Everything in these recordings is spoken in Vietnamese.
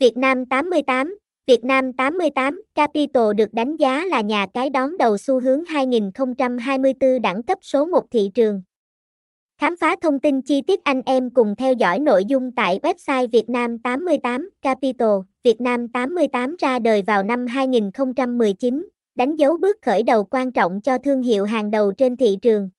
Việt Nam 88 Việt Nam 88 Capital được đánh giá là nhà cái đón đầu xu hướng 2024 đẳng cấp số 1 thị trường. Khám phá thông tin chi tiết anh em cùng theo dõi nội dung tại website Việt Nam 88 Capital. Việt Nam 88 ra đời vào năm 2019, đánh dấu bước khởi đầu quan trọng cho thương hiệu hàng đầu trên thị trường.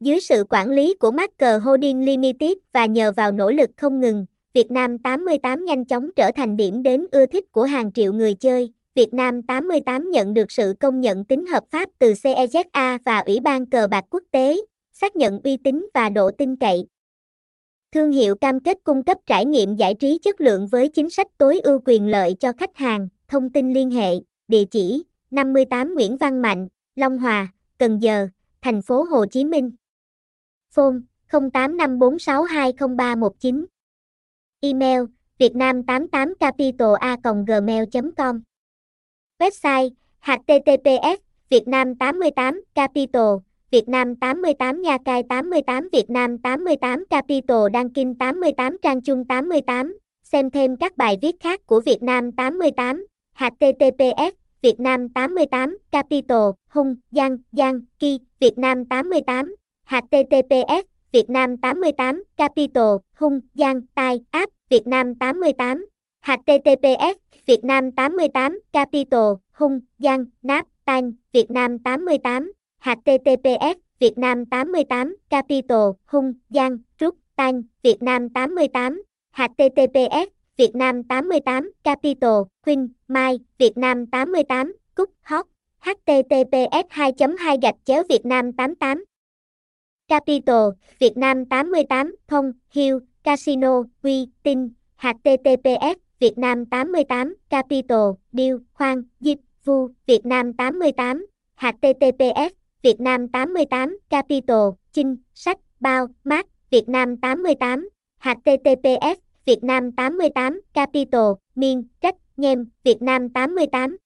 Dưới sự quản lý của Marker Holding Limited và nhờ vào nỗ lực không ngừng, Việt Nam 88 nhanh chóng trở thành điểm đến ưa thích của hàng triệu người chơi. Việt Nam 88 nhận được sự công nhận tính hợp pháp từ CEZA và Ủy ban cờ bạc quốc tế, xác nhận uy tín và độ tin cậy. Thương hiệu cam kết cung cấp trải nghiệm giải trí chất lượng với chính sách tối ưu quyền lợi cho khách hàng. Thông tin liên hệ, địa chỉ 58 Nguyễn Văn Mạnh, Long Hòa, Cần Giờ, thành phố Hồ Chí Minh. Phone 0854620319 Email vietnam88capital.gmail.com Website https Vietnam 88 Capital, Vietnam 88 Nha Cai 88 Vietnam 88 Capital, Đăng Kinh 88 Trang Chung 88 Xem thêm các bài viết khác của Vietnam 88 https Vietnam 88 Capital, Hung, Giang Giang, Ki, Vietnam 88 https Việt Nam 88 Capital, Hung, Giang, Tai, App, Việt Nam 88 https Việt Nam 88 Capital, Hung, Giang Nap Tan Việt Nam 88 https Việt Nam 88 Capital, Hung, Giang, Trúc Tan Việt Nam 88 https Việt Nam 88 Capital Queen Mai, Việt Nam 88 Cúc Hot https 2 2 gạch chéo Việt Nam 88 Capital Việt Nam 88 Thông Hill Casino Quy Tin, https Việt Nam 88 Capital Deal Khoan Dịch Vu Việt Nam 88 https Việt Nam 88 Capital Chinh Sách Bao Mát Việt Nam 88 https Việt Nam 88 Capital Miên Trách Nhem Việt Nam 88